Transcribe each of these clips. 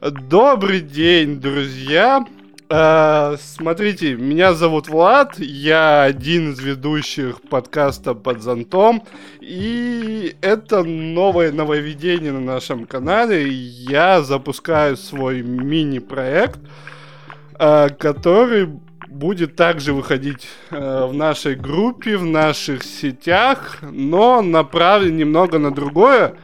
Добрый день, друзья! Э, смотрите, меня зовут Влад, я один из ведущих подкаста «Под зонтом», и это новое нововведение на нашем канале. Я запускаю свой мини-проект, э, который будет также выходить э, в нашей группе, в наших сетях, но направлен немного на другое,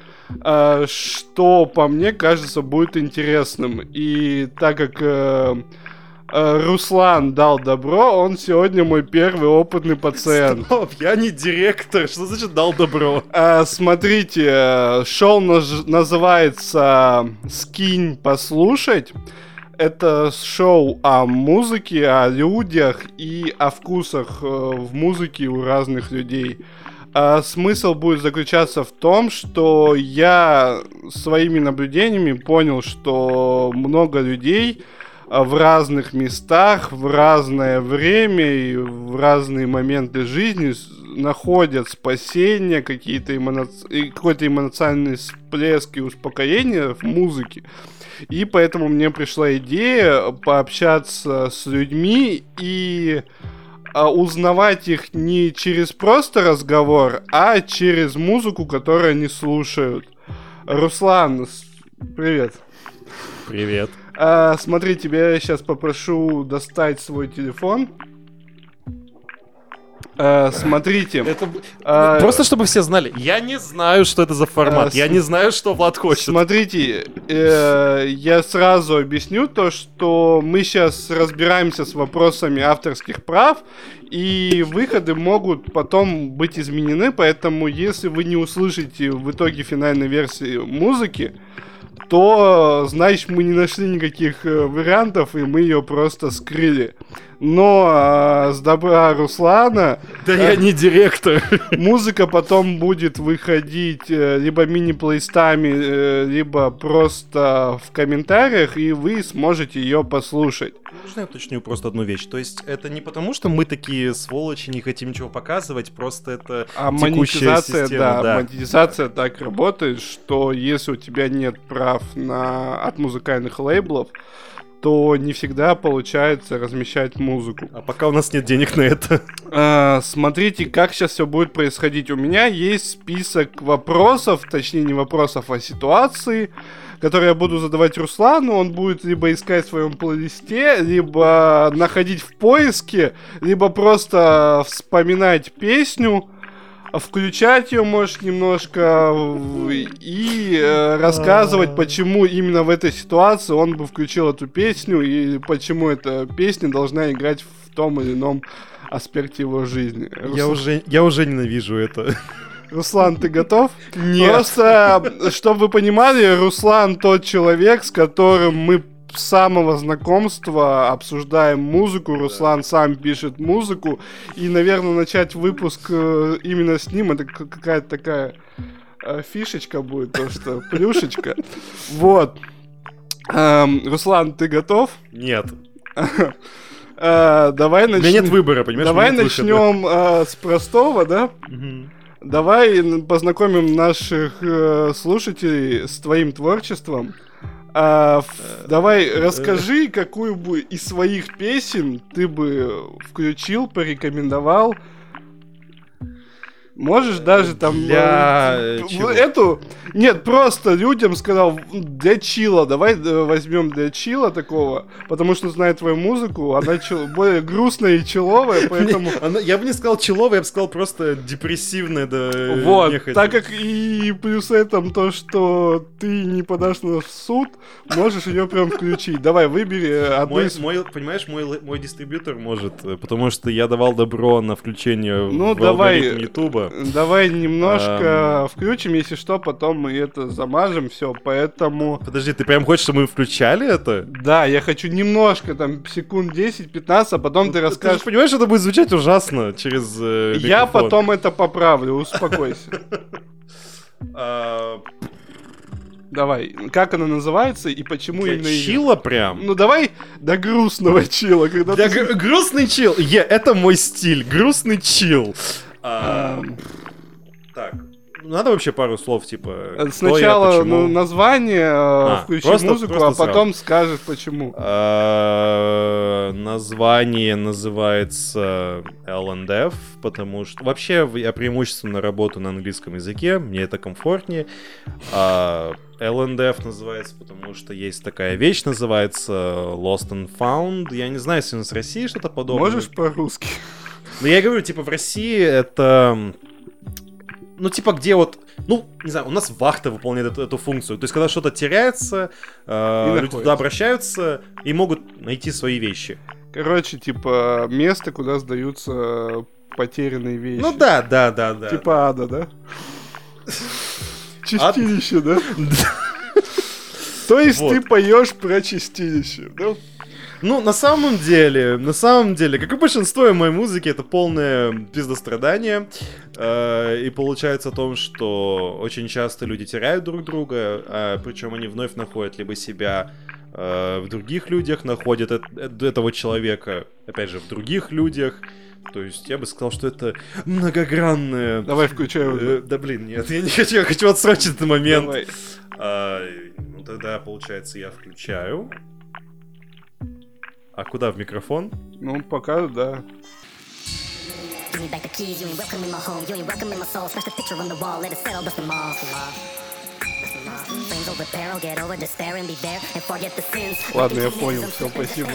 э, что по мне кажется будет интересным. И так как э, э, Руслан дал добро, он сегодня мой первый опытный пациент. Стоп, я не директор, что значит дал добро? Э, смотрите, шоу наж- называется «Скинь послушать». Это шоу о музыке, о людях и о вкусах в музыке у разных людей. А смысл будет заключаться в том, что я своими наблюдениями понял, что много людей а, в разных местах, в разное время и в разные моменты жизни находят спасение, какие-то эмоци... какой-то эмоциональный всплеск и успокоение в музыке. И поэтому мне пришла идея пообщаться с людьми и а, узнавать их не через просто разговор, а через музыку, которую они слушают. Руслан, привет. Привет. А, смотри, тебя я сейчас попрошу достать свой телефон. А, смотрите. Это а, просто чтобы все знали, я не знаю, что это за формат, А, я с- не знаю, что Влад хочет. Смотрите, э, я сразу объясню то, что мы сейчас разбираемся с вопросами авторских прав, и выходы могут потом быть изменены, поэтому если вы не услышите в итоге финальной версии музыки, то, значит, мы не нашли никаких э, вариантов, и мы ее просто скрыли. Но а, с добра Руслана Да я не директор. Музыка потом будет выходить э, либо мини-плейстами, э, либо просто в комментариях, и вы сможете ее послушать. Можно я уточню просто одну вещь? То есть это не потому, что мы такие сволочи, не хотим ничего показывать, просто это А текущая монетизация, система, да, да. монетизация так работает, что если у тебя нет прав на от музыкальных лейблов, то не всегда получается размещать музыку. А пока у нас нет денег на это. А, смотрите, как сейчас все будет происходить. У меня есть список вопросов, точнее не вопросов, а ситуации, которые я буду задавать Руслану. Он будет либо искать в своем плейлисте, либо находить в поиске, либо просто вспоминать песню, включать ее, может, немножко и э, рассказывать, почему именно в этой ситуации он бы включил эту песню и почему эта песня должна играть в том или ином аспекте его жизни. Я Рус- уже, я уже ненавижу это. Руслан, ты готов? Нет. Просто, чтобы вы понимали, Руслан тот человек, с которым мы самого знакомства обсуждаем музыку. Руслан сам пишет музыку. И, наверное, начать выпуск э, именно с ним, это какая-то такая э, фишечка будет, то что плюшечка. Вот. Эм, Руслан, ты готов? Нет. Э, Давай У меня начнем. нет выбора, понимаешь? Давай начнем с простого, да? Давай познакомим наших слушателей с твоим творчеством. А, ф- давай расскажи, какую бы из своих песен ты бы включил, порекомендовал. Можешь даже там Для э, э, чего? эту нет просто людям сказал для чила давай э, возьмем для чила такого потому что знает твою музыку она чил- более грустная и человая поэтому Она- я бы не сказал человая, я бы сказал просто депрессивная, да. Вот, нехотя. так как и плюс этом то, что ты не подашь на суд, можешь ее прям включить. Давай, выбери одну Мой, из... мой, понимаешь, мой, мой дистрибьютор может, э, потому что я давал добро на включение Ну, в давай. алгоритм Ютуба. Давай немножко включим, если что, потом мы это замажем, все, поэтому... Подожди, ты прям хочешь, чтобы мы включали это? Да, я хочу немножко, там, секунд 10-15, а потом ты Ну, расскажешь. же понимаешь, это будет звучать ужасно через э, Я потом это поправлю, успокойся. А, Давай, как она называется и почему для именно чила прям? Ну давай до грустного чила, когда Для ты... гр- грустный чил. Е, это мой стиль. Грустный чил. А. Так. надо вообще пару слов, типа, Э, я, Сначала почему? ну, название, а, включи просто- музыку, просто а потом скажешь почему. А, Название называется L&F, потому что... Вообще, я преимущественно работаю на английском языке, мне это комфортнее. А L&F называется, потому что есть такая вещь, называется Lost and Found. Я не знаю, если у нас в России что-то подобное. Можешь по-русски? Ну, я говорю, типа, в России это... Ну, типа, где вот... Ну, не знаю, у нас вахта выполняет эту, эту функцию. То есть, когда что-то теряется, э, люди находится. туда обращаются и могут найти свои вещи. Короче, типа, место, куда сдаются потерянные вещи. Ну да, да, да, да. Типа ада, да? Чистилище, да? То есть ты поешь про чистилище, да? Ну, на самом деле, на самом деле, как и большинство моей музыки, это полное пиздострадание. Э, и получается о том, что очень часто люди теряют друг друга, а причем они вновь находят либо себя э, в других людях, находят эт- эт- этого человека, опять же, в других людях. То есть я бы сказал, что это многогранное... Давай включай Э, да блин, нет, я не хочу, я хочу отсрочить этот момент. Давай. А, ну тогда, получается, я включаю. А куда в микрофон? Ну, пока, да. Give me back the keys, you ain't welcome in my home, you ain't welcome in my soul. Smash the picture on the wall, let it settle, dust them all. Dust them all. Dust them all. Flames over peril, get over despair and be there and forget the sins. Ладно, я понял, as спасибо.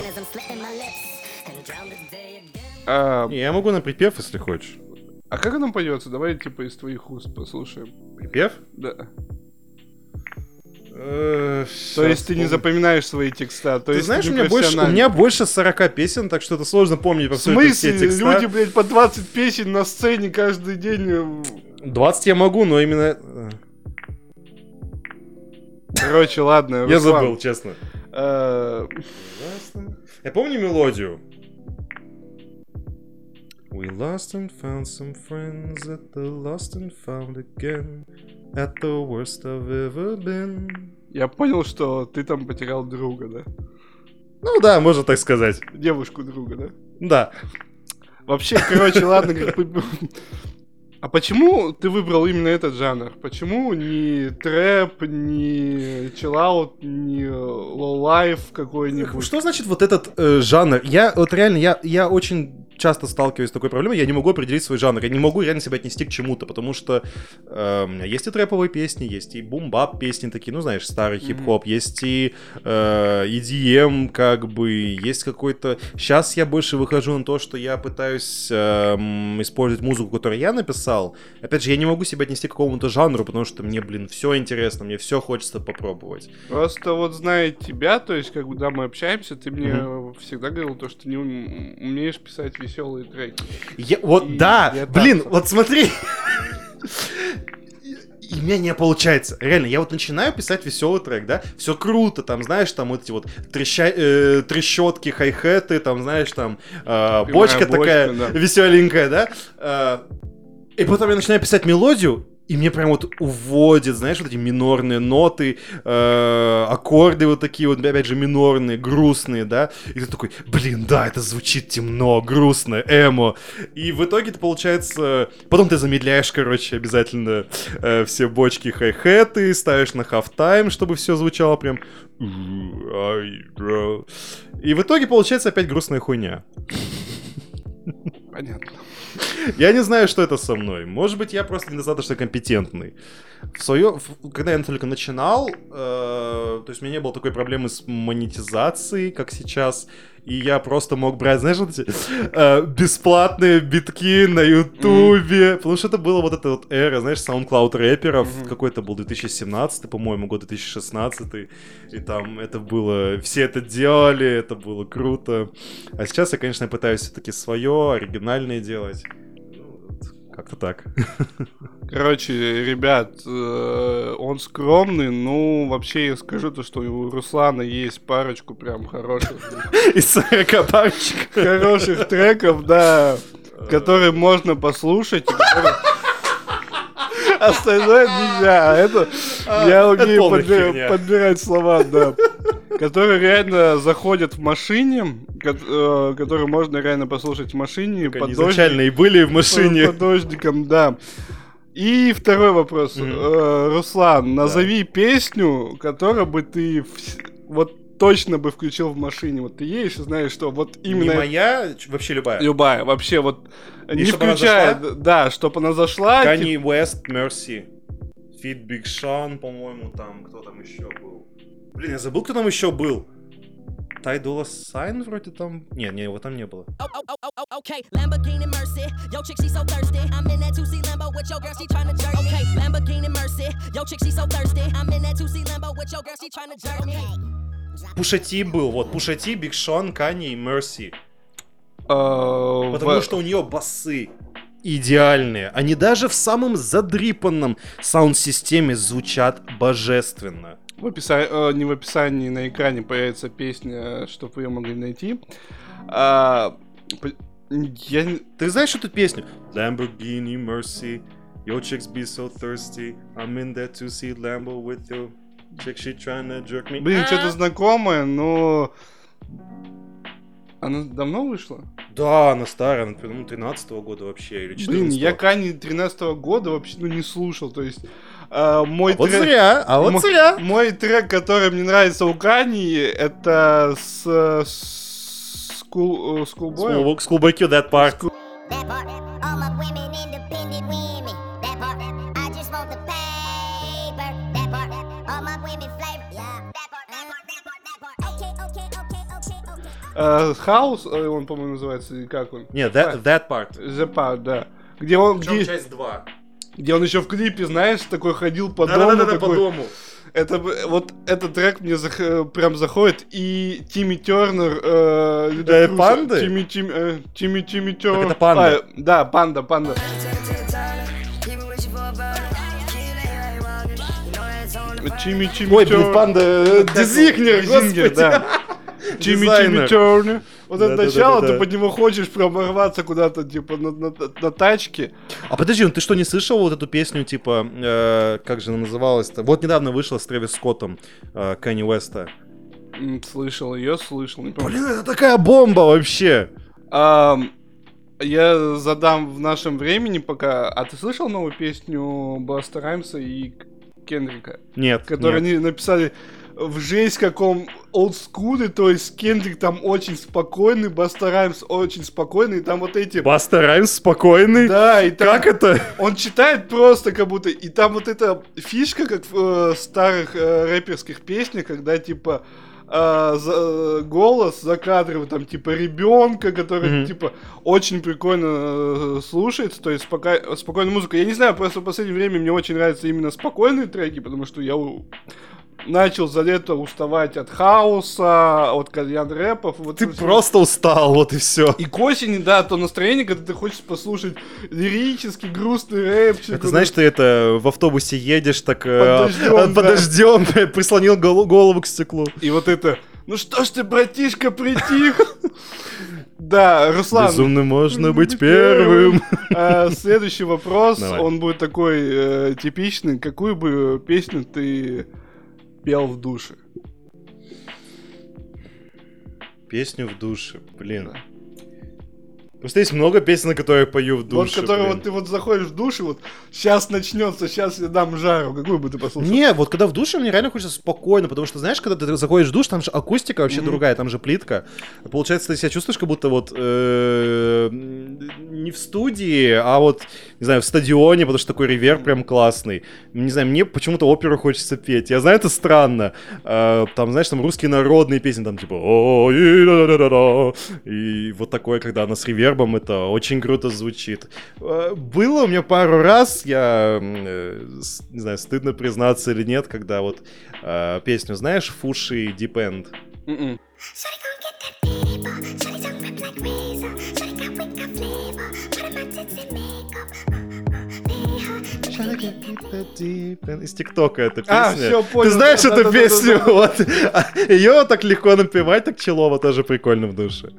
А, Не, я могу на припев, если хочешь. а как оно поется? Давай, типа, из твоих уст послушаем. Припев? Да. Э, То есть ты не запоминаешь свои текста. То Ты есть знаешь, у меня, больше, у меня больше 40 песен, так что это сложно помнить абсолютно все смысле? текста. Люди, блядь, по 20 песен на сцене каждый день. э, 20 я могу, но именно... э, Короче, ладно. Я забыл, честно. э, Я помню мелодию. We lost and found some friends at the lost and found again At the worst I've ever been Я понял, что ты там потерял друга, да? Ну да, можно так сказать. Девушку друга, да? Да. Вообще, короче, ладно, как бы... А почему ты выбрал именно этот жанр? Почему не трэп, не чиллаут, не лоу-фай какой-нибудь? Что значит вот этот э, жанр? Я вот реально, я, я очень часто сталкиваюсь с такой проблемой, я не могу определить свой жанр, я не могу реально себя отнести к чему-то, потому что э, есть и трэповые песни, есть и бум-бап песни такие, ну знаешь, старый хип-хоп, есть и э, EDM, как бы, есть какой-то... Сейчас я больше выхожу на то, что я пытаюсь эм, использовать музыку, которую я написал. Опять же, я не могу себя отнести к какому-то жанру, потому что мне, блин, все интересно, мне все хочется попробовать. Просто вот зная тебя, то есть, когда мы общаемся, ты мне всегда говорил то, что не ум- умеешь писать веселые треки. Я, вот, И да, я блин, так- вот смотри. И у меня не получается. Реально, я вот начинаю писать веселый трек, да, все круто, там, знаешь, там вот эти вот треща- э, трещотки, хай-хеты, там, знаешь, там, э, бочка бочка, такая да. веселенькая, да. Э, и потом я начинаю писать мелодию, и мне прям вот уводит, знаешь, вот эти минорные ноты, э, аккорды вот такие вот, опять же, минорные, грустные, да. И ты такой, блин, да, это звучит темно, грустно, эмо. И в итоге это получается... Потом ты замедляешь, короче, обязательно э, все бочки хай-хеты, ставишь на half-time, чтобы все звучало прям... И в итоге получается опять грустная хуйня. Понятно. Я не знаю, что это со мной. Может быть, я просто недостаточно компетентный. В свое, когда я только начинал, э, то есть у меня не было такой проблемы с монетизацией, как сейчас, и я просто мог брать, знаешь, вот эти э, бесплатные битки на Ютубе, потому что это было вот эта вот эра, знаешь, SoundCloud рэперов, Мгм. какой-то был 2017, по-моему, год 2016, и там это было, все это делали, это было круто. А сейчас я, конечно, пытаюсь все-таки свое, оригинальное делать. Как-то так. Короче, ребят, э, он скромный, ну, вообще я скажу то, что у Руслана есть парочку прям хороших, Из 40 парочек. хороших треков, да, которые можно послушать. которые- Остальное нельзя, а это я это умею подбирать слова, да. Которые реально заходят в машине, э, которые можно реально послушать в машине. Под изначально и были в машине. по дождикам, да. И второй вопрос. Э, Руслан, назови песню, которую бы ты вот точно бы включил в машине. Вот ты едешь и знаешь, что вот именно Не моя, вообще любая. любая, вообще вот не чтоб она включая, да, чтобы она зашла. Kanye West, Mercy. Fit Big Sean, по-моему, там, кто там еще был. Блин, я забыл, кто там еще был. Тай Дола Сайн вроде там... Не, не, его там не было. Oh, oh, oh, okay. Lamborghini Mercy. Yo, chick, she so thirsty. I'm in that 2C Lambo with your girl, she tryna jerk me. Okay, Lamborghini Mercy. Yo, chick, she so thirsty. I'm in that 2C Lambo with your girl, she tryna jerk me. Пуша Ти был, вот, Пуша Ти, Биг Шон, Kanye и э, Потому в- что у нее басы идеальные. Они даже в самом задрипанном саунд-системе звучат божественно. В описании, э, не в описании, на экране появится песня, чтобы вы ее могли найти. А, я Ты знаешь эту песню? Lamborghini Mercy, your chicks be so thirsty. I'm in that 2C Lambo with you. Chick, she tryna jerk me. Блин, А? что-то знакомое, но... Она давно вышла? Да, она старая, она, по-моему, 13 года вообще, или 14 Блин, я Кани 13 года вообще ну, не слушал, то есть... а, мой Вот трек- зря, а вот зря. Мой трек, который мне нравится у Кани, это с... с School, э, Schoolboy. School- Schoolboy Q, that part. Хаус, э, он, по-моему, называется, как он? Не, that, that part. The Part, да. Где он, где, часть 2. где он еще в клипе, знаешь, такой ходил по дому. Да-да-да, по такой. дому. Это вот этот трек мне зах- э, прям заходит. И Тимми Тернер. Э, Людокруз. панды? Тимми, Тимми, э, Тимми, Тимми Тернер. это панда. А, да, панда, панда. Тимми, Тимми Ой, блин, панда, э? Дизигнер, господи. да. Тимми. Тимми Тернер. Вот это начало, ты под него хочешь прям куда-то, типа, на, тачке. А подожди, ну ты что, не слышал вот эту песню, типа, э, как же она называлась-то? Вот недавно вышла с Трэвис Скоттом, э, Кэнни Уэста. Слышал ее, слышал, не. Блин, это такая бомба вообще! Я задам в нашем времени пока. А ты слышал новую песню Баста Раймса и Кендрика? Нет, Которую нет. они написали в жесть каком олдскуле, то есть Кендрик там очень спокойный, Баста Раймс очень спокойный, и там вот эти... Баста Раймс спокойный? Да, и там Как это? он читает просто как будто... И там вот эта фишка, как в э, старых э, рэперских песнях, когда типа э, за- голос закадровый, там типа ребенка, который Мгм. типа очень прикольно э, слушается, то есть спока- спокойная музыка. Я не знаю, просто в последнее время мне очень нравятся именно спокойные треки, потому что я у- начал за лето уставать от хаоса, от кальян рэпов. Вот Ты просто устал, вот и все. И к осени, да, то настроение, когда ты хочешь послушать лирический, грустный рэпчик. Это знаешь, ты это в автобусе едешь, так э, Под дождём, э, под да. дождем, прислонил голову к стеклу. И вот это, ну что ж ты, братишка, притих? Да, Руслан. Безумно можно быть первым. А, Следующий вопрос, Давай. он будет такой э, типичный. Какую бы песню ты пел в душе? Песню в душе, блин. Просто есть много песен, которые я пою в душе. вот, который блин. вот ты вот заходишь в душ, и вот сейчас начнется, сейчас я дам жару. Какую бы ты послушал? Не, вот когда в душе мне реально хочется спокойно, потому что, знаешь, когда ты заходишь в душ, там же акустика вообще Мгм. другая, там же плитка. Получается, ты себя чувствуешь, как будто вот э, не в студии, а вот, не знаю, в стадионе, потому что такой реверб прям классный. Не знаю, мне почему-то оперу хочется петь. Я знаю, это странно. Э, Там, знаешь, там русские народные песни, там типа «О, и да-да-да-да». И вот такое, когда она с ревербом, это очень круто звучит. Э, Было у меня пару раз, я, э, не знаю, стыдно признаться или нет, когда вот э, песню, знаешь, Фуши Deep End? М-м. Из ТикТока эта А, песня. всё, понял, Ты знаешь да, эту да, да, песню? да, да. Вот. Ее так легко напевать, так челово тоже прикольно в душе.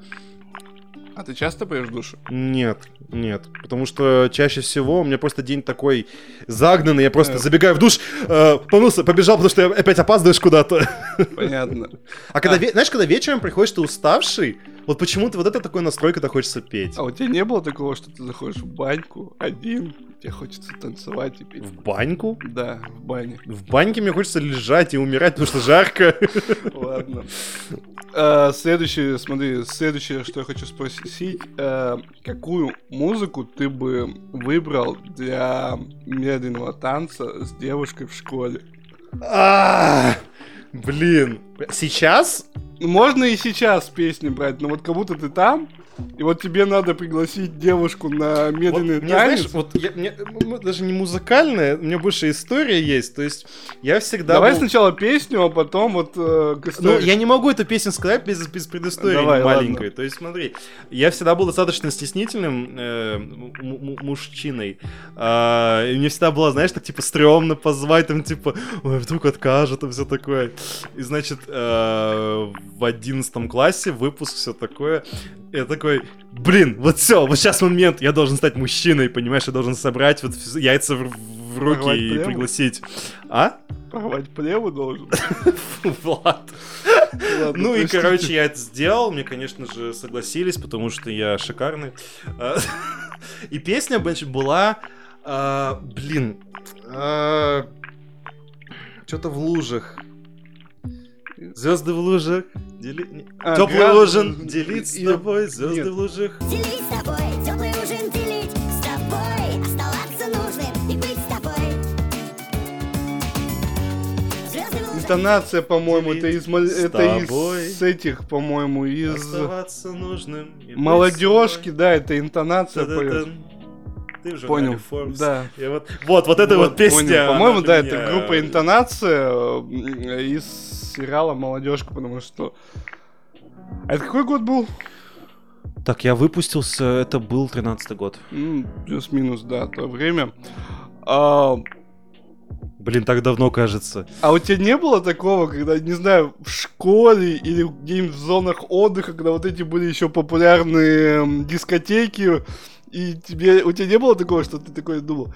А ты часто поешь в душе? Нет, нет. Потому что чаще всего у меня просто день такой загнанный, я просто Э. забегаю в душ, э, помылся, побежал, потому что опять опаздываешь куда-то. Понятно. А когда, А. знаешь, когда вечером приходишь, ты уставший, Вот почему-то вот это такой настрой, когда хочется петь. А у тебя не было такого, что ты заходишь в баньку один, тебе хочется танцевать и петь? В баньку? Да, в бане. В баньке мне хочется лежать и умирать, потому что жарко. Ладно. А, Следующее, смотри, следующее, что я хочу спросить. э, Какую музыку ты бы выбрал для медленного танца с девушкой в школе? А, Блин. Сейчас? Можно и сейчас песни брать, но вот как будто ты там, и вот тебе надо пригласить девушку на Вот медленный мне, танец. знаешь, вот я- мне, м, даже не музыкальная, у меня больше история есть. То есть я всегда Давай был- сначала песню, а потом вот э, к Ну, я не могу эту песню сказать без, без предыстории Давай, маленькой. ладно. То есть, смотри, я всегда был достаточно стеснительным э, мужчиной. А, и мне всегда было, знаешь, так типа стрёмно позвать, там типа, ой, вдруг откажет, и все такое. И значит, э, в одиннадцатом классе выпуск, все такое. Я такой, блин, вот все, вот сейчас момент, я должен стать мужчиной, понимаешь, я должен собрать вот яйца в, в руки Порвать и плеву? пригласить. А? Порвать плеву должен. Влад. Ну и, короче, я это сделал. Мне, конечно же, согласились, потому что я шикарный. А, И песня, была... а, Блин... Что-то в лужах. Звезды в лужах. Дели- А, Теплый гра- ужин делить с и- тобой. Звезды нет. в лужах. Делить с тобой, теплый ужин делить с тобой, оставаться нужным и быть с тобой. Интонация, по-моему, это из это тобой. из этих, по-моему, из Оставаться нужным. и молодежки, да, это интонация поет. Ты в Понял. Forbes. Да. Я вот, вот, вот эта вот, понял. песня. По-моему, да, для это меня- группа интонация из сериала Молодежка, потому что. А это какой год был? Так, я выпустился, это был 13-й год. М, Плюс-минус, да, то время. А, Блин, так давно кажется. а у тебя не было такого, когда, не знаю, в школе или где-нибудь в зонах отдыха, когда вот эти были еще популярные дискотеки, и тебе, у тебя не было такого, что ты такой думал,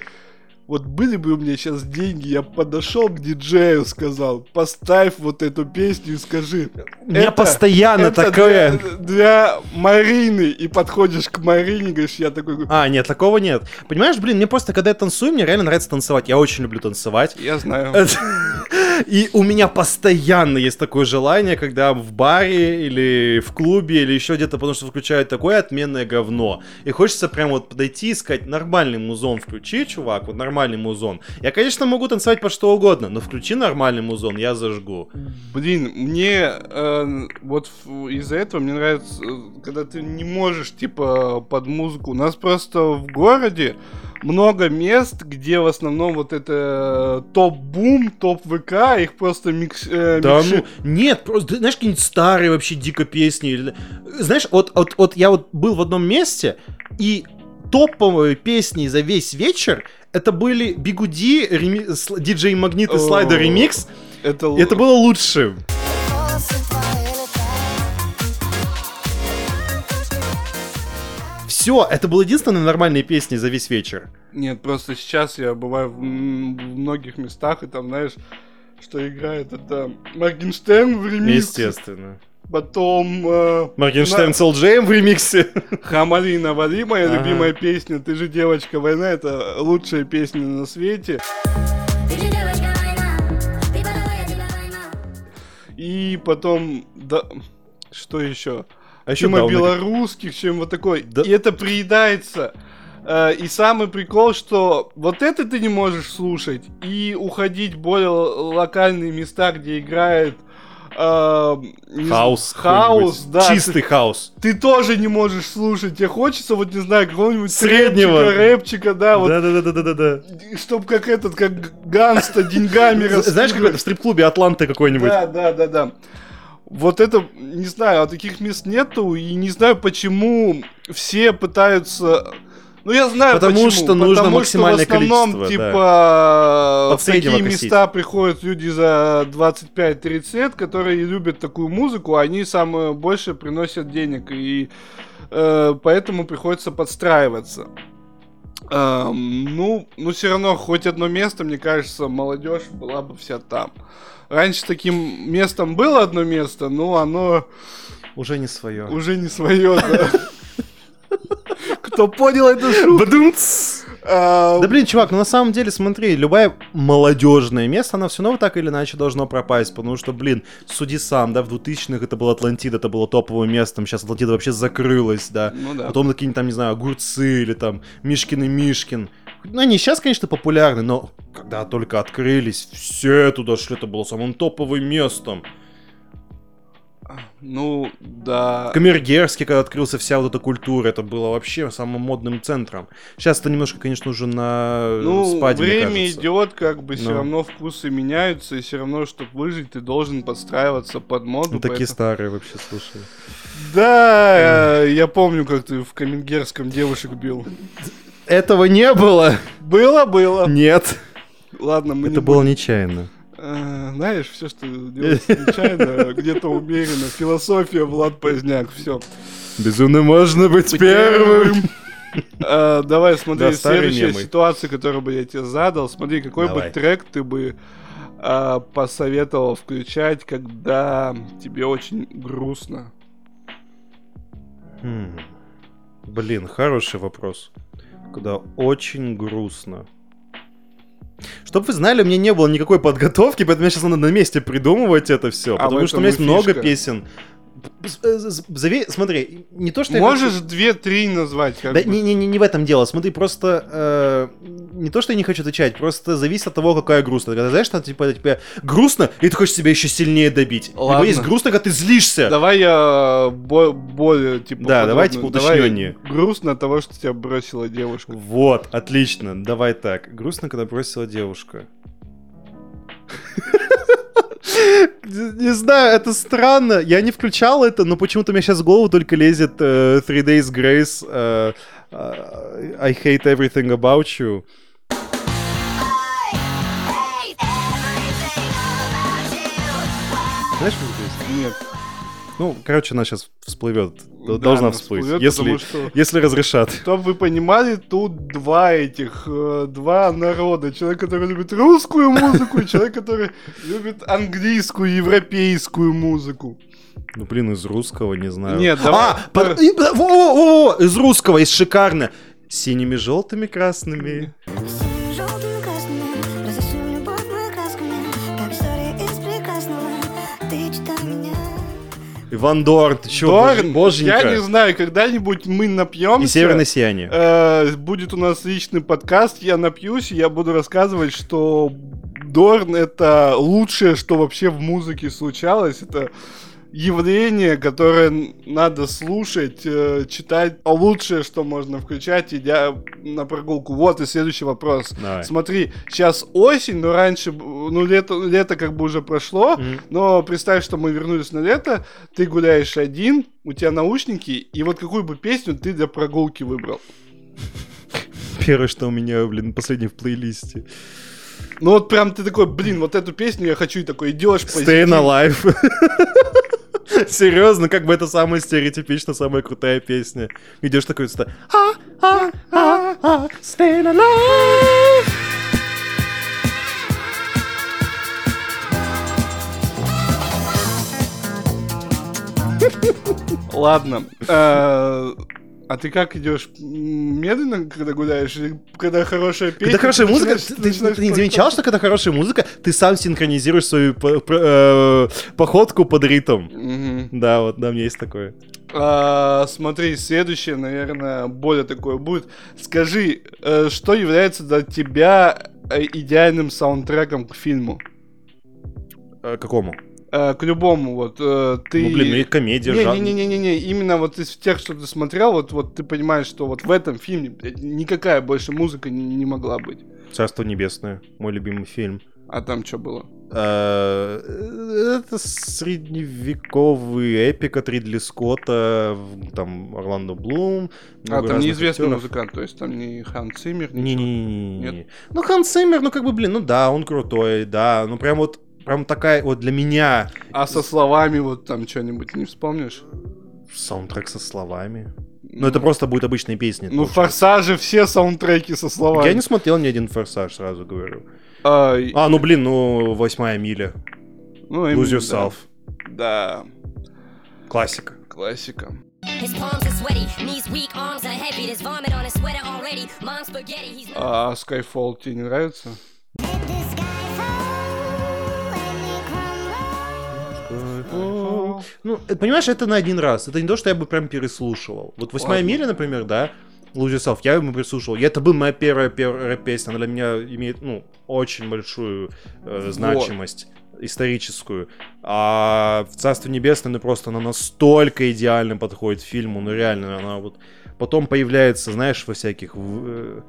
вот были бы у меня сейчас деньги, я подошел к диджею, сказал, поставь вот эту песню и скажи. «Это- постоянно это такое... Для, для Марины. И подходишь к Марине, говоришь, я такой, А, нет, такого нет. Понимаешь, блин, мне просто, когда я танцую, мне реально нравится танцевать. Я очень люблю танцевать. я знаю. И у меня постоянно есть такое желание, когда в баре или в клубе или еще где-то, потому что включают такое отменное говно. И хочется прям вот подойти и сказать, нормальный музон включи, чувак, вот нормальный музон. Я, конечно, могу танцевать по что угодно, но включи нормальный музон, я зажгу. Блин, мне э, вот из-за этого мне нравится, э, когда ты не можешь, типа, под музыку. У нас просто в городе много мест, где в основном вот это э, топ-бум, топ-ВК, их просто микс... э, Да микши- ну, нет, просто, знаешь, какие-нибудь старые вообще дико песни. или- Знаешь, вот, вот, вот я вот был в одном месте, и топовые песни за весь вечер это были Бигуди, реми... диджей Магнит и Слайдер ремикс. Это, это было лучшим. Все, это были единственные нормальные песни за весь вечер. Нет, просто сейчас я бываю в, в многих местах, и там, знаешь, что играет это Моргенштерн в ремиксе, Естественно. потом э, Моргенштерн с LJM в ремиксе. Хамали навали, моя Ага. любимая песня, ты же девочка война, это лучшая песня на свете. Ты же девочка война, ты подала я тебя война. И потом, да, что еще? А еще Дауна- белорусских, чем вот такой. Да. И это приедается. Э, И самый прикол, что вот это ты не можешь слушать и уходить в более локальные места, где играет э, хаус, какой-нибудь. да. Чистый хаус. Ты, ты тоже не можешь слушать. Тебе хочется, вот не знаю, какого-нибудь Среднего. рэпчика, рэпчика, да, вот, Да-да-да-да-да. чтоб как этот, как Ганста деньгами Знаешь, как это в стрип-клубе Атланты какой-нибудь? Да, да, да, да. Вот это, не знаю, а таких мест нету, и не знаю, почему все пытаются... Ну, я знаю, Потому почему. что нужно Потому максимальное что в основном, количество, типа, Под в такие косить. места приходят люди за 25-30 лет, которые любят такую музыку, а они самое больше приносят денег, и э, поэтому приходится подстраиваться. Эм, ну, ну, все равно, хоть одно место, мне кажется, молодежь была бы вся там. Раньше таким местом было одно место, но оно Уже не свое. Уже не свое, да. Кто понял эту шутку? А, Да блин, чувак, ну на самом деле, смотри, любое молодежное место, оно все равно так или иначе должно пропасть, потому что, блин, суди сам, да, в 2000-х это был Атлантида, это было топовым местом, сейчас Атлантида вообще закрылась, да. Ну да. Потом какие-нибудь там, не знаю, огурцы или там Мишкин и Мишкин. Ну, они сейчас, конечно, популярны, но когда только открылись, все туда шли, это было самым топовым местом. Ну, да. Камергерский, когда открылся вся вот эта культура, это было вообще самым модным центром. Сейчас это немножко, конечно, уже на Ну, спаде, мне время идет, как бы все Ну. равно вкусы меняются, и все равно, чтобы выжить, ты должен подстраиваться под моду. Ну, такие поэтому- старые вообще, слушай. Да, э, я помню, как ты в Каменгерском девушек бил. Этого не было! Было, было. Нет, Ладно, мы не это было нечаянно. Э, Знаешь, все, что делается нечаянно, где-то умеренно. Философия Влад Поздняк, все. Безумно можно быть первым. Э, Давай, смотри, Да, следующая ситуация, которую бы я тебе задал. Смотри, какой бы Давай. трек ты бы э, посоветовал включать, когда тебе очень грустно. Хм. Блин, хороший вопрос. Когда очень грустно. Чтоб вы знали, у меня не было никакой подготовки, поэтому я сейчас надо на месте придумывать это все. А потому что у меня есть много фишка. песен. З- з- Зови, смотри, не то, что я Можешь хочу- две-три назвать? как Да бы? не, не, не, в этом дело. Смотри, просто э, не то, что я не хочу отвечать, просто зависит от того, какая грустно. Когда знаешь, что типа тебе грустно, и ты хочешь себя еще сильнее добить. Либо Ладно. есть грустно, когда ты злишься. Давай я бо- более, типа, Да, давай, типа, уточнённее. грустно от того, что тебя бросила девушка. Вот, отлично. Давай так. Грустно, когда бросила девушка. Не знаю, это странно. Я не включал это, но почему-то меня сейчас в голову только лезет э, Three Days Grace. э, э, I hate everything about you. Знаешь, что есть? Нет. Ну, короче, она сейчас всплывет. Да, Должна всплыть. всплывет, если, что- если разрешат. Чтобы вы понимали, тут два этих, э, два народа. Человек, который любит русскую музыку, и человек, который любит английскую, европейскую музыку. Ну, блин, из русского, не знаю. Нет, давай- А, под- и- во- во- во- во, из русского, из шикарно. Синими, желтыми, красными. Синими, Иван Дорн, ты чё, Дорн, боже- боженька. я не знаю, когда-нибудь мы напьемся. И северное сияние. Э, будет у нас личный подкаст, я напьюсь, и я буду рассказывать, что Дорн это лучшее, что вообще в музыке случалось. Это явление, которое надо слушать, э, читать. А лучшее, что можно включать, идя на прогулку. Вот и следующий вопрос. Давай. Смотри, сейчас осень, но раньше, ну лето, лето как бы уже прошло, Мгм. но представь, что мы вернулись на лето, ты гуляешь один, у тебя наушники, и вот какую бы песню ты для прогулки выбрал? Первое, что у меня, блин, последний в плейлисте. Ну вот прям ты такой, блин, вот эту песню я хочу, и такой идешь Staying Alive. Серьезно, как бы это самая стереотипично, самая крутая песня. Идешь такой, а. Ладно. А ты как идешь? Медленно, когда гуляешь? Или когда хорошая песня? Когда хорошая ты музыка, начинаешь- ты, ты- начинаешь ты не замечал, что когда хорошая музыка, ты сам синхронизируешь свою по- э, походку под ритм? Мгм. Да, вот, да, у меня есть такое. А, смотри, следующее, наверное, более такое будет. Скажи, э, что является для тебя э, идеальным саундтреком к фильму? Э, какому? Э, К любому, вот э, ты... Ну, блин, ну и комедия, жанр. Не-не-не-не, именно вот из тех, что ты смотрел, вот, вот ты понимаешь, что вот в этом фильме блядь, никакая больше музыка не, не могла быть. Царство небесное, мой любимый фильм. А там что было? Э, Это средневековый эпик от Ридли Скотта, там Орландо Блум. а, там неизвестный актеров. музыкант, то есть там не Хан Циммер. Не-не-не. Нет? Ну, Хан Циммер, ну, как бы, блин, ну да, он крутой, да, ну, прям вот, прям такая вот для меня А со словами вот там что-нибудь не вспомнишь? саундтрек со словами. Ну, это просто будет обычные песни. Ну, форсажи все саундтреки со словами. Я не смотрел ни один форсаж, сразу говорю. А, А, ну, блин, ну, восьмая миля. ну, именно, Lose yourself. Да. Классика. Классика. He's А Skyfall тебе не нравится? Crumble. Ну, э, понимаешь, это на один раз. Это не то, что я бы прям переслушивал. Вот «Восьмая Ладно. миля», например, да, Yourself, я ему переслушивал. И это была моя первая первая песня. Она для меня имеет, ну, очень большую э, значимость историческую. А в «Царство небесное», ну, просто она настолько идеально подходит к фильму. Ну, реально, она вот... Потом появляется, знаешь, во всяких... в- э,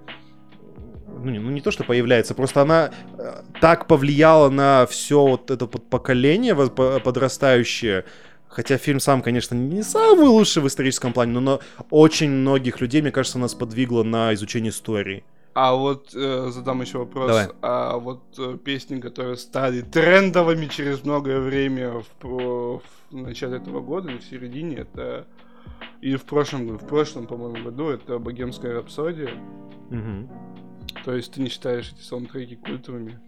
ну, не, ну, не то, что появляется, просто она э, так повлияла на все вот это вот поколение подрастающее. Хотя фильм сам, конечно, не самый лучший в историческом плане, но на очень многих людей, мне кажется, нас подвигло на изучение истории. А вот э, задам еще вопрос. Давай. А вот э, песни, которые стали трендовыми через многое время в, в начале этого года, или в середине, это и в прошлом, в прошлом, по-моему, году это богемская рапсодия. Мгм. То есть ты не считаешь эти саундтреки культовыми?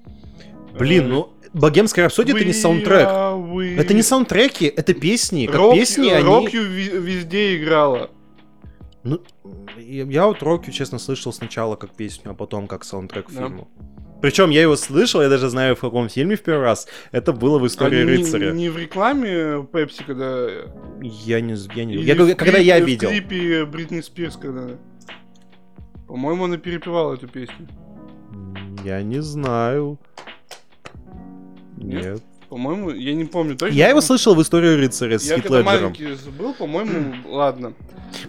Блин, Э, ну Богемская рапсодия это не саундтрек. we. Это не саундтреки, это песни. Как Рок, песни, они... Рокью везде играла. Ну, я я вот Рокью, честно, слышал сначала как песню, а потом как саундтрек к Да. фильму. Причем я его слышал, я даже знаю, в каком фильме в первый раз. Это было в истории не- рыцаря. Не, в рекламе Пепси, когда... Я не, я не... или Я в когда клипе- я в видел. клипе Бритни Спирс, когда... По-моему, она перепевала эту песню. Я не знаю. Нет? Нет. По-моему, я не помню точно. Я его слышал в историю рыцаря с Я когда Леджером. маленький был, по-моему, ладно.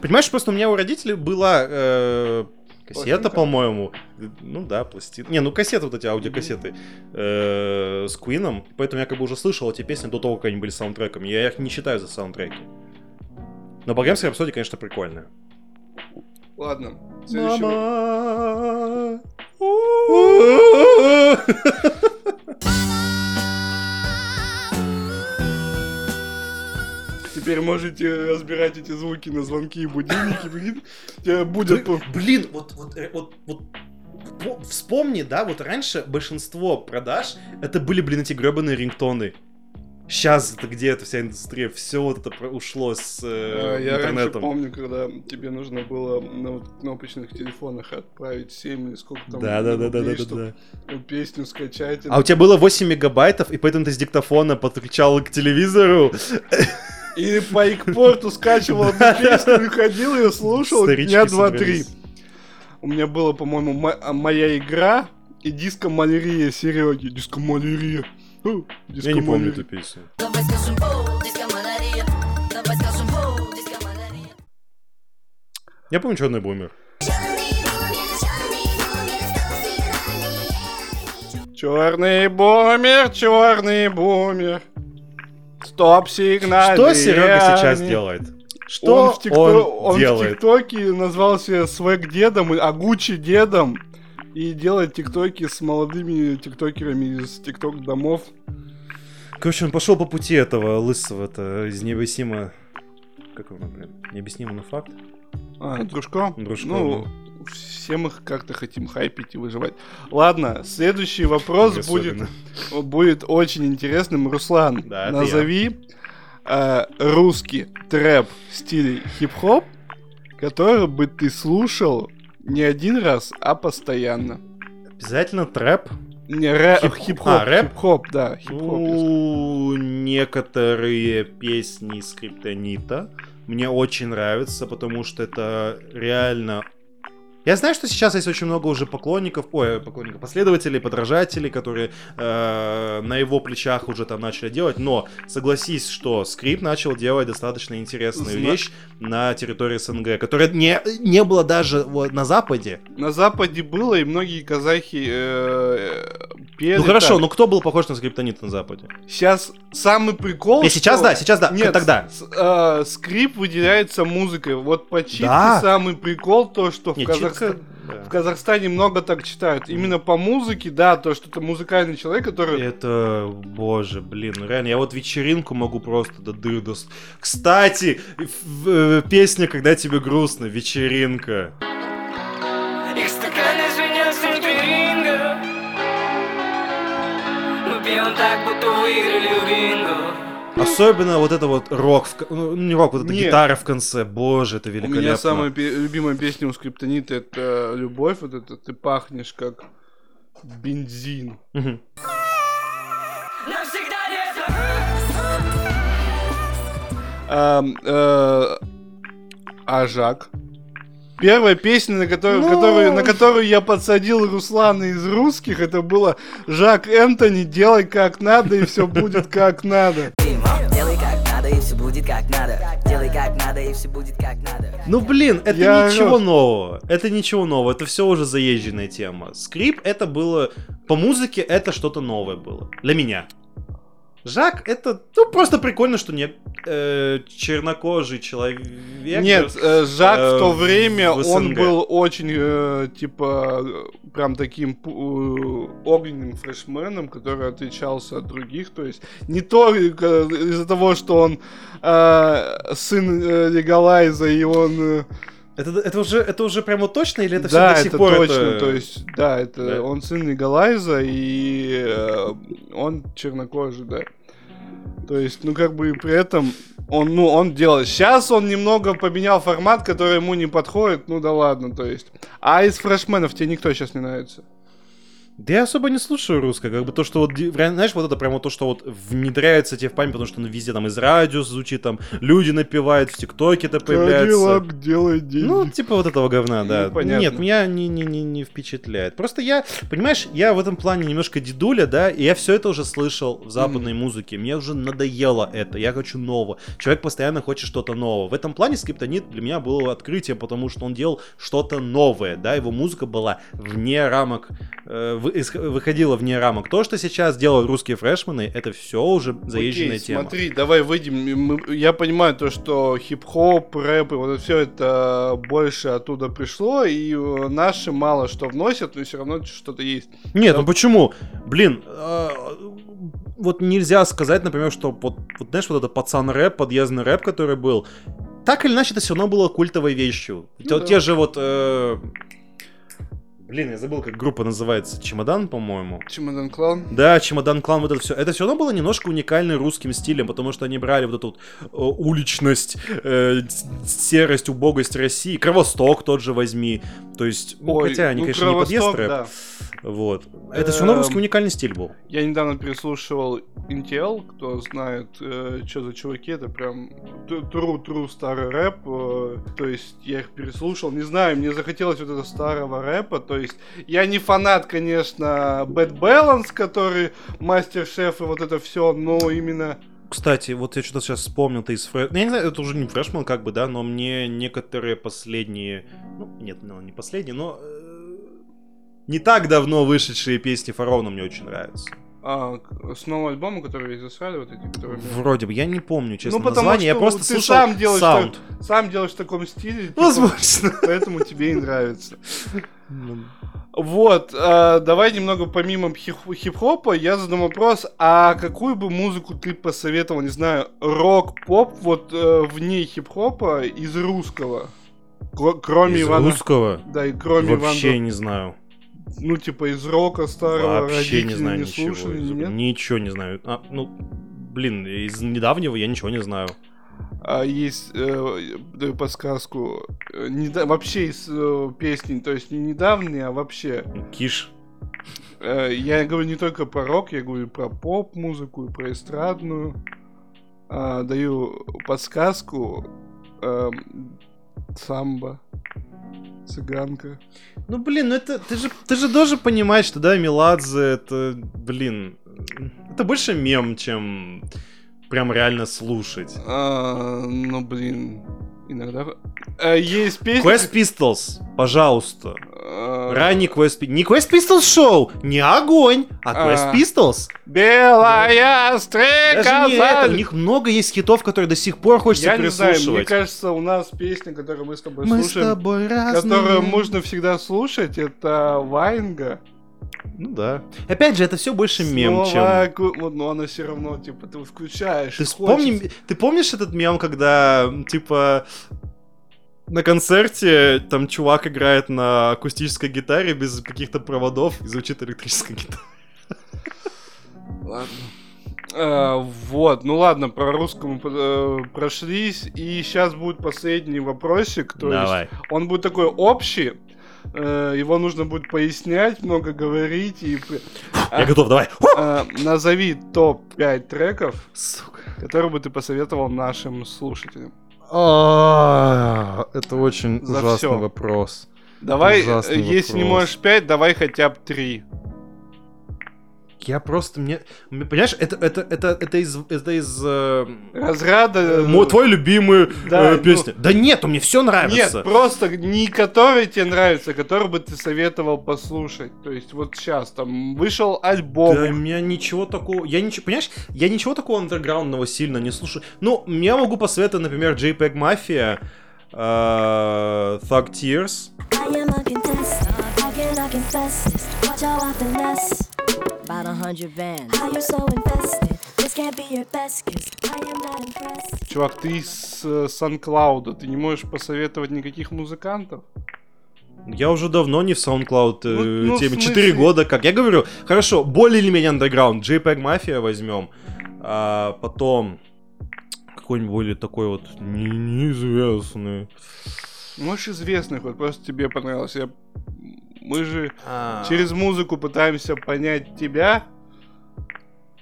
Понимаешь, просто у меня у родителей была э, кассета, Пластинка? по-моему. Ну да, пластин. Не, ну кассеты вот эти аудиокассеты э, с Куином. Поэтому я как бы уже слышал эти песни до того, как они были саундтреками. Я их не считаю за саундтреки. Но Богемская рапсодия, конечно, прикольная. Ладно. Следующий вопрос. Мама. Теперь можете разбирать эти звуки на звонки и будильники. Блин, будет... Блин, вот, вот, э, вот, вот по- вспомни, да, вот раньше большинство продаж это были, блин, эти гребаные рингтоны. Сейчас это где эта вся индустрия, все вот это ушло с э, А, Я раньше интернетом. помню, когда тебе нужно было на кнопочных телефонах отправить 7 или сколько там Да, да, да, да, да, чтоб да. песню скачать. А у тебя было 8 мегабайтов, и поэтому ты с диктофона подключал к телевизору. И по экпорту скачивал эту песню, и ходил ее слушал Старички дня два-три. собрались. У меня было, по-моему, мо- моя игра и диско-малярия Сереги. Диско-малярия. О, Я не помню эту песню. Я помню Черный бумер. Черный бумер, черный бумер. Стоп сигнал. Что Серега сейчас делает? Что он в, тикто- он в делает? ТикТоке назвался свэг дедом, и Агучи дедом. И делает тиктоки с молодыми тиктокерами из тикток домов. Короче, он пошел по пути этого лысого, это из необъяснимо... Как его, блин? Необъяснимо, но факт. А, Дружко? Дружко, Ну, все мы как-то хотим хайпить и выживать. Ладно, следующий вопрос Не будет, особенно. будет очень интересным. Руслан, Да, назови э, русский трэп в стиле хип-хоп, который бы ты слушал не один раз, а постоянно. Обязательно трэп. Не рэп, Хип- хип-хоп, а, рэп? хип-хоп, да, хип-хоп. Ну, некоторые песни Скриптонита мне очень нравятся, потому что это реально... Я знаю, что сейчас есть очень много уже поклонников, ой, поклонников, последователей, подражателей, которые э, на его плечах уже там начали делать, но согласись, что скрипт начал делать достаточно интересную Зна- вещь на территории СНГ, которая не, не было даже вот на Западе. На Западе было, и многие казахи э, пели ну хорошо, так. ну кто был похож на скриптонит на Западе? Сейчас самый прикол... И сейчас что- да, сейчас да, Нет, тогда. с- э, скрип выделяется музыкой. Вот по читке Да. самый прикол то, что в, Не, Казахста- читка, да. в Казахстане много так читают. Именно по музыке, да, то, что это музыкальный человек, который... Это, боже, блин, ну реально, я вот вечеринку могу просто до дыр до... Кстати, в- э, песня «Когда тебе грустно», вечеринка. Их стаканы звенят внутри ринга Мы пьем так, будто выиграли в бинго Особенно вот это вот рок, в к- ну не рок, вот эта Нет. гитара в конце. Боже, это У великолепно. меня самая пе- любимая песня у Скриптонита это «Любовь», вот это «Ты пахнешь как бензин». Мгм. Ам, э, А Жак? Первая песня, на которую, Ну. которую, на которую я подсадил Руслана из русских, это было «Жак Энтони, делай как надо, и все будет как надо». Все будет как надо. Делай как надо, и все будет как надо. Ну блин, это Я ничего орёт. нового. Это ничего нового. Это все уже заезженная тема. Скрип это было. По музыке это что-то новое было. Для меня. Жак это. Ну, просто прикольно, что не э, чернокожий человек. Нет, э, Жак э, в то время, в он был очень, э, типа, э, прям таким э, огненным фрешменом, который отличался от других. То есть не только из-за того, что он э, сын э, Легалайза, и он... э, Это, это уже это уже прямо точно или это да, все до сих это пор точно. это- То есть, да, это Да. он сын Легалайза, и э, он чернокожий, да. То есть, ну как бы и при этом он, ну, он делает. Сейчас он немного поменял формат, который ему не подходит. Ну да ладно, то есть. А из фрешменов тебе никто сейчас не нравится. Да я особо не слушаю русское, как бы то, что вот, знаешь, вот это прямо то, что вот внедряется тебе в память, потому что оно везде там из радио звучит, там люди напевают, в ТикТоке это появляется. Кадиллак делает деньги. Ну, типа вот этого говна, да. Непонятно. Нет, меня не, не, не, не впечатляет. Просто я, понимаешь, я в этом плане немножко дедуля, да, и я все это уже слышал в западной музыке. Мне уже надоело это, я хочу нового. Человек постоянно хочет что-то нового. В этом плане Скриптонит для меня было открытием, потому что он делал что-то новое, да, его музыка была вне рамок, э, вы- исх- выходила вне рамок. То, что сейчас делают русские фрешмены, это все уже заезженная Окей, тема. смотри, давай выйдем. Я понимаю то, что хип-хоп, рэп и вот все это больше оттуда пришло, и э, наши мало что вносят, но все равно что-то есть. Нет, ну почему? Блин, э, вот нельзя сказать, например, что вот, вот знаешь, вот этот пацан рэп, подъездный рэп, который был, так или иначе это все равно было культовой вещью. Те, Ну да. те же вот... э, Блин, я забыл, как группа называется. Чемодан, по-моему. Чемодан Клан. Да, чемодан клан, вот это все. Это все равно было немножко уникально русским стилем, потому что они брали вот эту вот, э, уличность, э, серость, убогость России. Кровосток тот же возьми. То есть, ну, Ой, хотя они, ну, конечно, не подъезд да. Вот. Это все равно русский Эм, уникальный стиль был. Я недавно переслушивал Intel, кто знает, что за чуваки, это прям тру-тру старый рэп, э, то есть я их переслушал, не знаю, мне захотелось вот этого старого рэпа, то есть я не фанат, конечно, Bad Balance, который мастер-шеф и вот это все, но именно... Кстати, вот я что-то сейчас вспомнил, ты из фреш... Я не знаю, это уже не фрешман, как бы, да, но мне некоторые последние... Ну, нет, ну, не последние, но... Не так давно вышедшие песни Фаровна мне очень нравятся. а, с нового альбома, который засрали, вот эти, которые... Вроде бы, я не помню, честно, ну, потому название, я что просто ты слушал сам делаешь, саунд. так- сам делаешь в таком стиле, типа, Возможно. поэтому тебе и нравится. Вот, э, давай немного помимо хип- хип-хопа, я задам вопрос, а какую бы музыку ты посоветовал, не знаю, рок, поп, вот э, вне хип-хопа из русского? Кро- кроме Из Ивана... русского? Да, и кроме Вообще Ивана... не знаю. Ну, типа из рока старого Вообще не знаю не ничего. слушали, из- нет? Ничего не знаю. А, ну, блин, из недавнего я ничего не знаю. А есть, э, даю подсказку, э, неда- вообще из э, песни, то есть не недавние, а вообще. Киш. Э, я говорю не только про рок, я говорю про поп-музыку и про эстрадную. А, даю подсказку. эм, самбо. Цыганка. Ну, блин, ну это... Ты же, ты же должен понимать, что, да, Меладзе, это, блин... Это больше мем, чем прям реально слушать. А, ну, блин. Иногда... Э, есть песня... Quest Pistols, пожалуйста. Ранний Quest Pistols. Не Quest Pistols Show, не огонь, а Quest А. Pistols. Белая Даже не это, у них много есть хитов, которые до сих пор хочется Я не знаю, мне кажется, у нас песня, которую мы с тобой Мы с слушаем, тобой разные. которую можно всегда слушать, это Ваенга. Ну да. Опять же, это все больше мем, Снова чем... ку- Вот, но она все равно, типа, ты включаешь. Ты вспомни, ты помнишь этот мем, когда, типа, на концерте там чувак играет на акустической гитаре без каких-то проводов и звучит электрическая гитара? Ладно. Э, вот, ну ладно, про русскому э, прошлись. И сейчас будет последний вопросик. То Давай. есть он будет такой общий. э, его нужно будет пояснять, много говорить. И... Я готов, давай. Э, назови топ-5 треков, Сука. которые бы ты посоветовал нашим слушателям. А, Это очень ужасный вопрос. Давай, если не можешь 5, давай хотя бы 3. Я просто мне, понимаешь, это это это это из это из э, Разряда... э, мой твой любимый Да, э, ну- песня. Да нет, мне все Нет, нравится. просто не который тебе нравится, а который бы ты советовал послушать. То есть вот сейчас там вышел альбом. Да, у меня ничего такого. Я ничего, понимаешь, я ничего такого андерграундного сильно не слушаю. Ну, я могу посоветовать, например, JPEG Mafia, э, Thug Tears. I am a can I confess this? Watch how I finesse. About a hundred bands. How you so invested? This can't be your best, cause I am not impressed. Чувак, ты с э, SunCloud, ты не можешь посоветовать никаких музыкантов? Я уже давно не в SoundCloud э, Ну, ну, теме. 4 года как. Я говорю, хорошо, более или менее андерграунд. JPEG Mafia возьмем. А потом какой-нибудь более такой вот не- неизвестный. Можешь известных, вот просто тебе понравилось. Я- Мы же А. через музыку пытаемся понять тебя.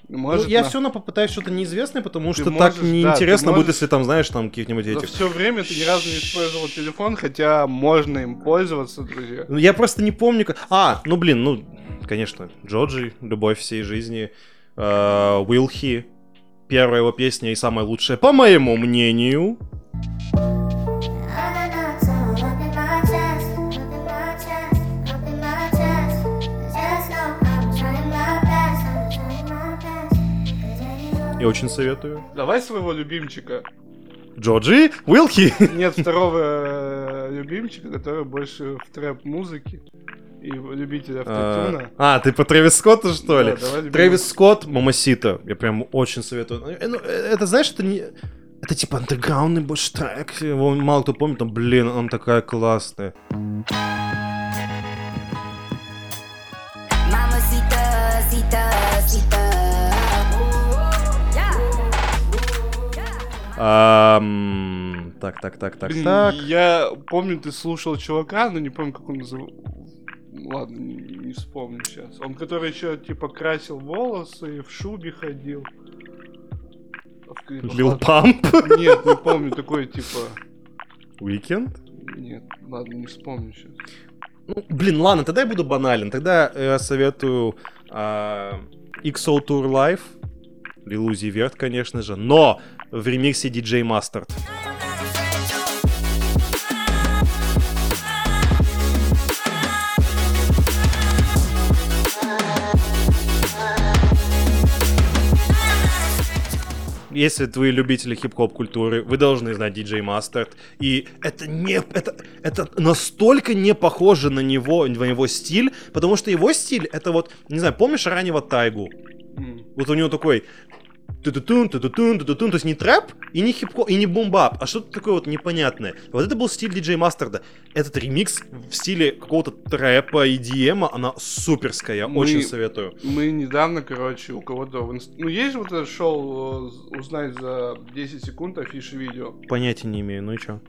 Ну, Может, я на- все равно попытаюсь что-то неизвестное, потому Ты что можешь, так да, неинтересно ты будет, можешь- если там, знаешь, там каких-нибудь За этих. все время ты ни разу не использовал телефон, хотя можно им пользоваться, друзья. Ну, Я просто не помню. как- А, ну блин, ну, конечно, Джоджи, любовь всей жизни, э, Уилхи, первая его песня и самая лучшая, по моему мнению. Я очень советую. Давай своего любимчика. Джоджи, Уилхи. Нет второго э, любимчика, который больше в трэп-музыке и любитель автотюна. А, ты по Трэвис Скотту, что ли? Да. Трэвис Скотт, Мамасита. Я прям очень советую. Э, ну, э, Это, знаешь, это не... Это типа андеграундный больше трек. Его мало кто помнит, но, блин, он такая классная. Ам, Так, так, так, так, Блин, так. Я помню, ты слушал чувака, но не помню, как он называл. Ладно, не, не вспомню сейчас. Он, который еще типа красил волосы, в шубе ходил. Лил. Памп. Нет, не помню, такой типа. Уикенд? Нет, ладно, не вспомню сейчас. Ну, блин, ладно, тогда я буду банален. Тогда я советую а, XO Tour Live. Lil Uzi Vert, конечно же. Но в ремиксе DJ Mustard. Если вы любители хип-хоп культуры, вы должны знать DJ Mustard. И это не... Это, это настолько не похоже на него, на его стиль, потому что его стиль, это вот, не знаю, помнишь раннего Тайгу? Вот у него такой ту-ту-тун, ту-ту-тун, ту-ту-тун, то есть не трэп и не хип-хоп, и не бумбап, а что-то такое вот непонятное. Вот это был стиль диджей Мастерда. Этот ремикс в стиле какого-то трэпа, EDM, она суперская, я Мы- очень советую. Мы недавно, короче, у кого-то в инст... Ну, есть же вот это шоу э, «Узнать за 10 секунд» афиши видео. Понятия не имею, ну и чё?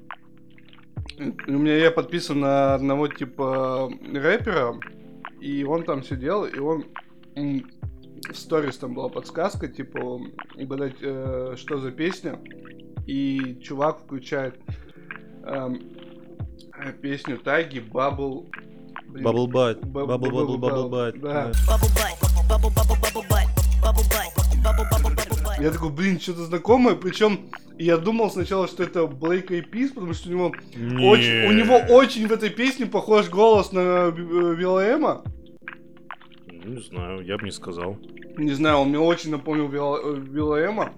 И У меня я подписан на одного типа рэпера, и он там сидел, и он в сторис там была подсказка, типа угадать, э, что за песня, и чувак включает эм, э, песню Тайги Бабл. блин, Bubble Butt, Баб- Bubble Bubble Bubble Butt. Да. Я такой, блин, что-то знакомое, причем я думал сначала, что это Блейк Эйпис, потому что у него очень, у него очень в этой песне похож голос на Вилаэма. Ну, Не знаю, я бы не сказал. Не знаю, он мне очень напомнил э, Вилаэма.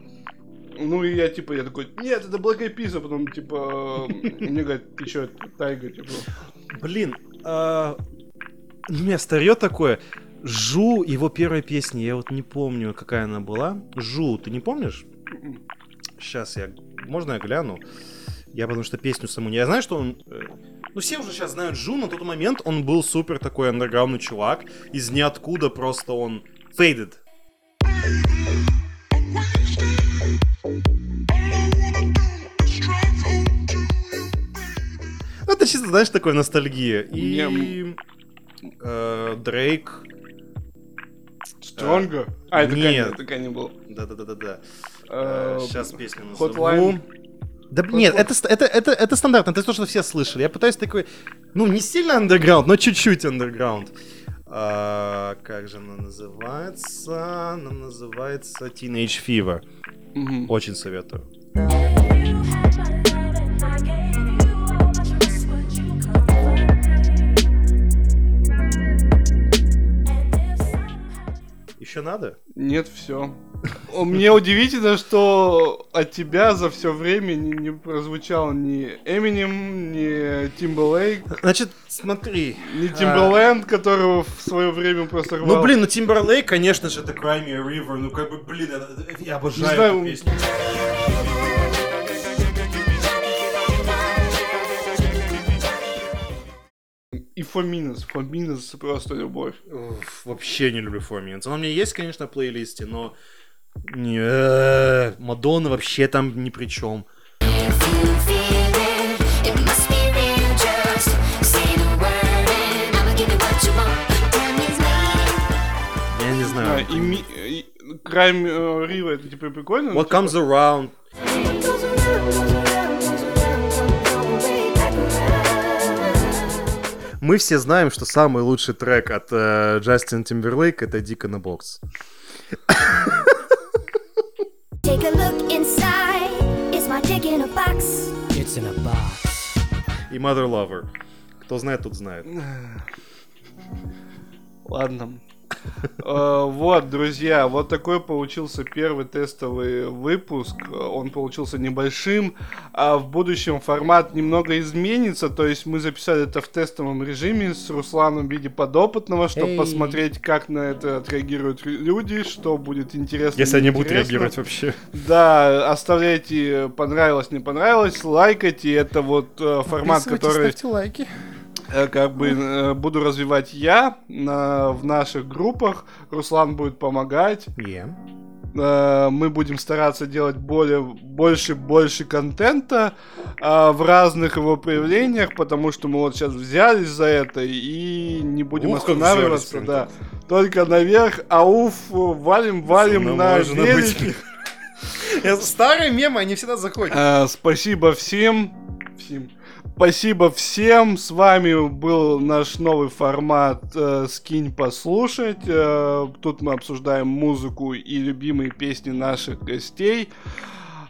Ну и я типа, я такой, нет, это Black Eyed Peas, а потом типа, э, мне говорят, ты чё, Тайга, типа. Блин, а, у меня старье такое. Жу, его первая песня, я вот не помню, какая она была. Жу, ты не помнишь? Сейчас я... Можно я гляну? Я потому что песню саму не... Я знаю, что он... э, Ну, все уже сейчас знают Жу, на тот момент он был супер такой андерграундный чувак. Из ниоткуда просто он... Faded. Это чисто, знаешь, такое ностальгия. И э, Дрейк. Стронга? А, это нет. Канни, это Канни был. Да-да-да-да-да. Э, Сейчас песню назову. Hotline. Да нет, это, это, это, это стандартно, это то, что все слышали. Я пытаюсь такой, ну, не сильно андерграунд, но чуть-чуть андерграунд. А, как же она называется? Она называется Teenage Fever. Мгм. Очень советую. Еще надо? Нет, все. Мне удивительно, что от тебя за все время не, не прозвучал ни Эминем, ни Тимберлейк, Значит, смотри. ни Тимберленд, которого в свое время просто рвал. Ну, блин, ну Timberlake, конечно же, это Cry Me a River. Ну, как бы, блин, я обожаю Не знаю, эту песню. И Фоминус. Фоминус просто любовь. Уф, Вообще не люблю Minutes. Она у меня есть, конечно, в плейлисте, но... Не, э, Мадонна вообще там ни при чем. Я не знаю. и ми... и Крайм э, Рива, это типа прикольно? What comes around? Мы все знаем, что самый лучший трек от э, Джастина Тимберлейк это Дикона Бокс. It's my dick in a box. It's in a box. И Mother Lover. Кто знает, тот знает. Ладно. Э, Вот, друзья, вот такой получился первый тестовый выпуск. Он получился небольшим, а в будущем формат немного изменится. То есть мы записали это в тестовом режиме с Русланом в виде подопытного, чтобы посмотреть, как на это отреагируют люди, что будет интересно. Если они будут реагировать вообще. Да, оставляйте понравилось, не понравилось, лайкайте. Это вот э, формат, который лайки. Э, как бы э, буду развивать я на, в наших группах. Руслан будет помогать. Э, мы будем стараться делать более, больше, больше контента э, в разных его проявлениях, потому что мы вот сейчас взялись за это и не будем Ух, останавливаться, да. Только наверх, ауф, валим, валим Ну, на велике. Старые мемы, они всегда заходят. Э, спасибо всем. всем. Спасибо всем. С вами был наш новый формат э, «Скинь послушать». Э, тут мы обсуждаем музыку и любимые песни наших гостей.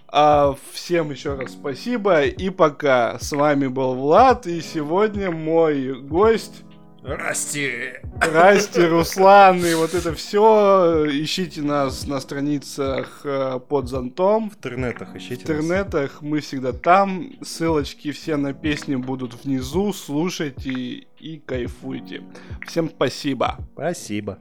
А, всем еще раз спасибо и пока. С вами был Влад и сегодня мой гость Расти. Расти, Руслан и вот это все. Ищите нас на страницах э, под зонтом. В интернетах ищите. В нас. интернетах мы всегда там. Ссылочки все на песни будут внизу. Слушайте и кайфуйте. Всем спасибо. Спасибо.